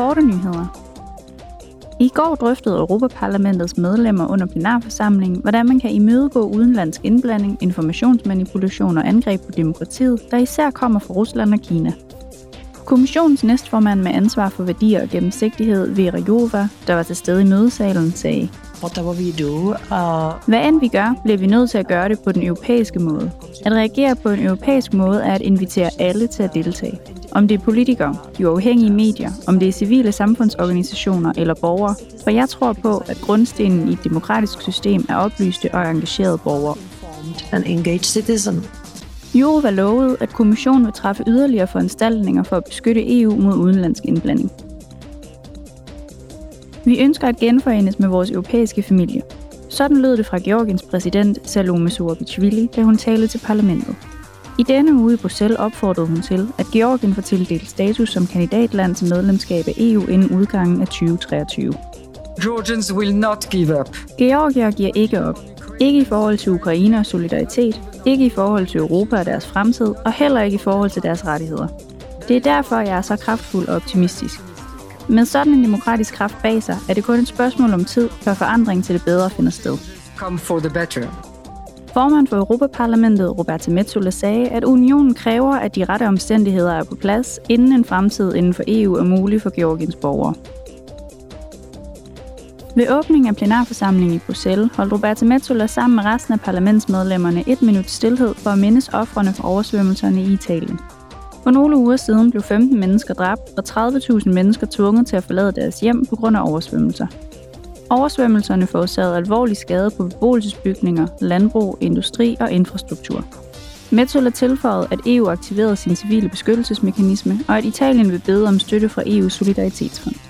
korte nyheder. I går drøftede Europaparlamentets medlemmer under plenarforsamlingen, hvordan man kan imødegå udenlandsk indblanding, informationsmanipulation og angreb på demokratiet, der især kommer fra Rusland og Kina. Kommissionens næstformand med ansvar for værdier og gennemsigtighed, Vera Jova, der var til stede i mødesalen, sagde, Whatever we do, uh, hvad end vi gør, bliver vi nødt til at gøre det på den europæiske måde. At reagere på en europæisk måde er at invitere alle til at deltage. Om det er politikere, de uafhængige medier, om det er civile samfundsorganisationer eller borgere, for jeg tror på, at grundstenen i et demokratisk system er oplyste og engagerede borgere. an engaged citizen. Jurova lovede, at kommissionen vil træffe yderligere foranstaltninger for at beskytte EU mod udenlandsk indblanding. Vi ønsker at genforenes med vores europæiske familie. Sådan lød det fra Georgiens præsident Salome Zurabishvili, da hun talte til parlamentet. I denne uge i Bruxelles opfordrede hun til, at Georgien får tildelt status som kandidatland til medlemskab af EU inden udgangen af 2023. Georgians will not give up. Georgier giver ikke op. Ikke i forhold til Ukraine og solidaritet, ikke i forhold til Europa og deres fremtid, og heller ikke i forhold til deres rettigheder. Det er derfor, jeg er så kraftfuld og optimistisk. Med sådan en demokratisk kraft bag sig, er det kun et spørgsmål om tid, før forandring til det bedre finder sted. Come for the better. Formand for Europaparlamentet, Roberta Metsola, sagde, at unionen kræver, at de rette omstændigheder er på plads, inden en fremtid inden for EU er mulig for Georgiens borgere. Ved åbningen af plenarforsamlingen i Bruxelles holdt Roberta Metsola sammen med resten af parlamentsmedlemmerne et minut stillhed for at mindes ofrene for oversvømmelserne i Italien. For nogle uger siden blev 15 mennesker dræbt og 30.000 mennesker tvunget til at forlade deres hjem på grund af oversvømmelser. Oversvømmelserne forårsagede alvorlig skade på beboelsesbygninger, landbrug, industri og infrastruktur. Metsola tilføjede, at EU aktiverede sin civile beskyttelsesmekanisme, og at Italien vil bede om støtte fra EU's solidaritetsfond.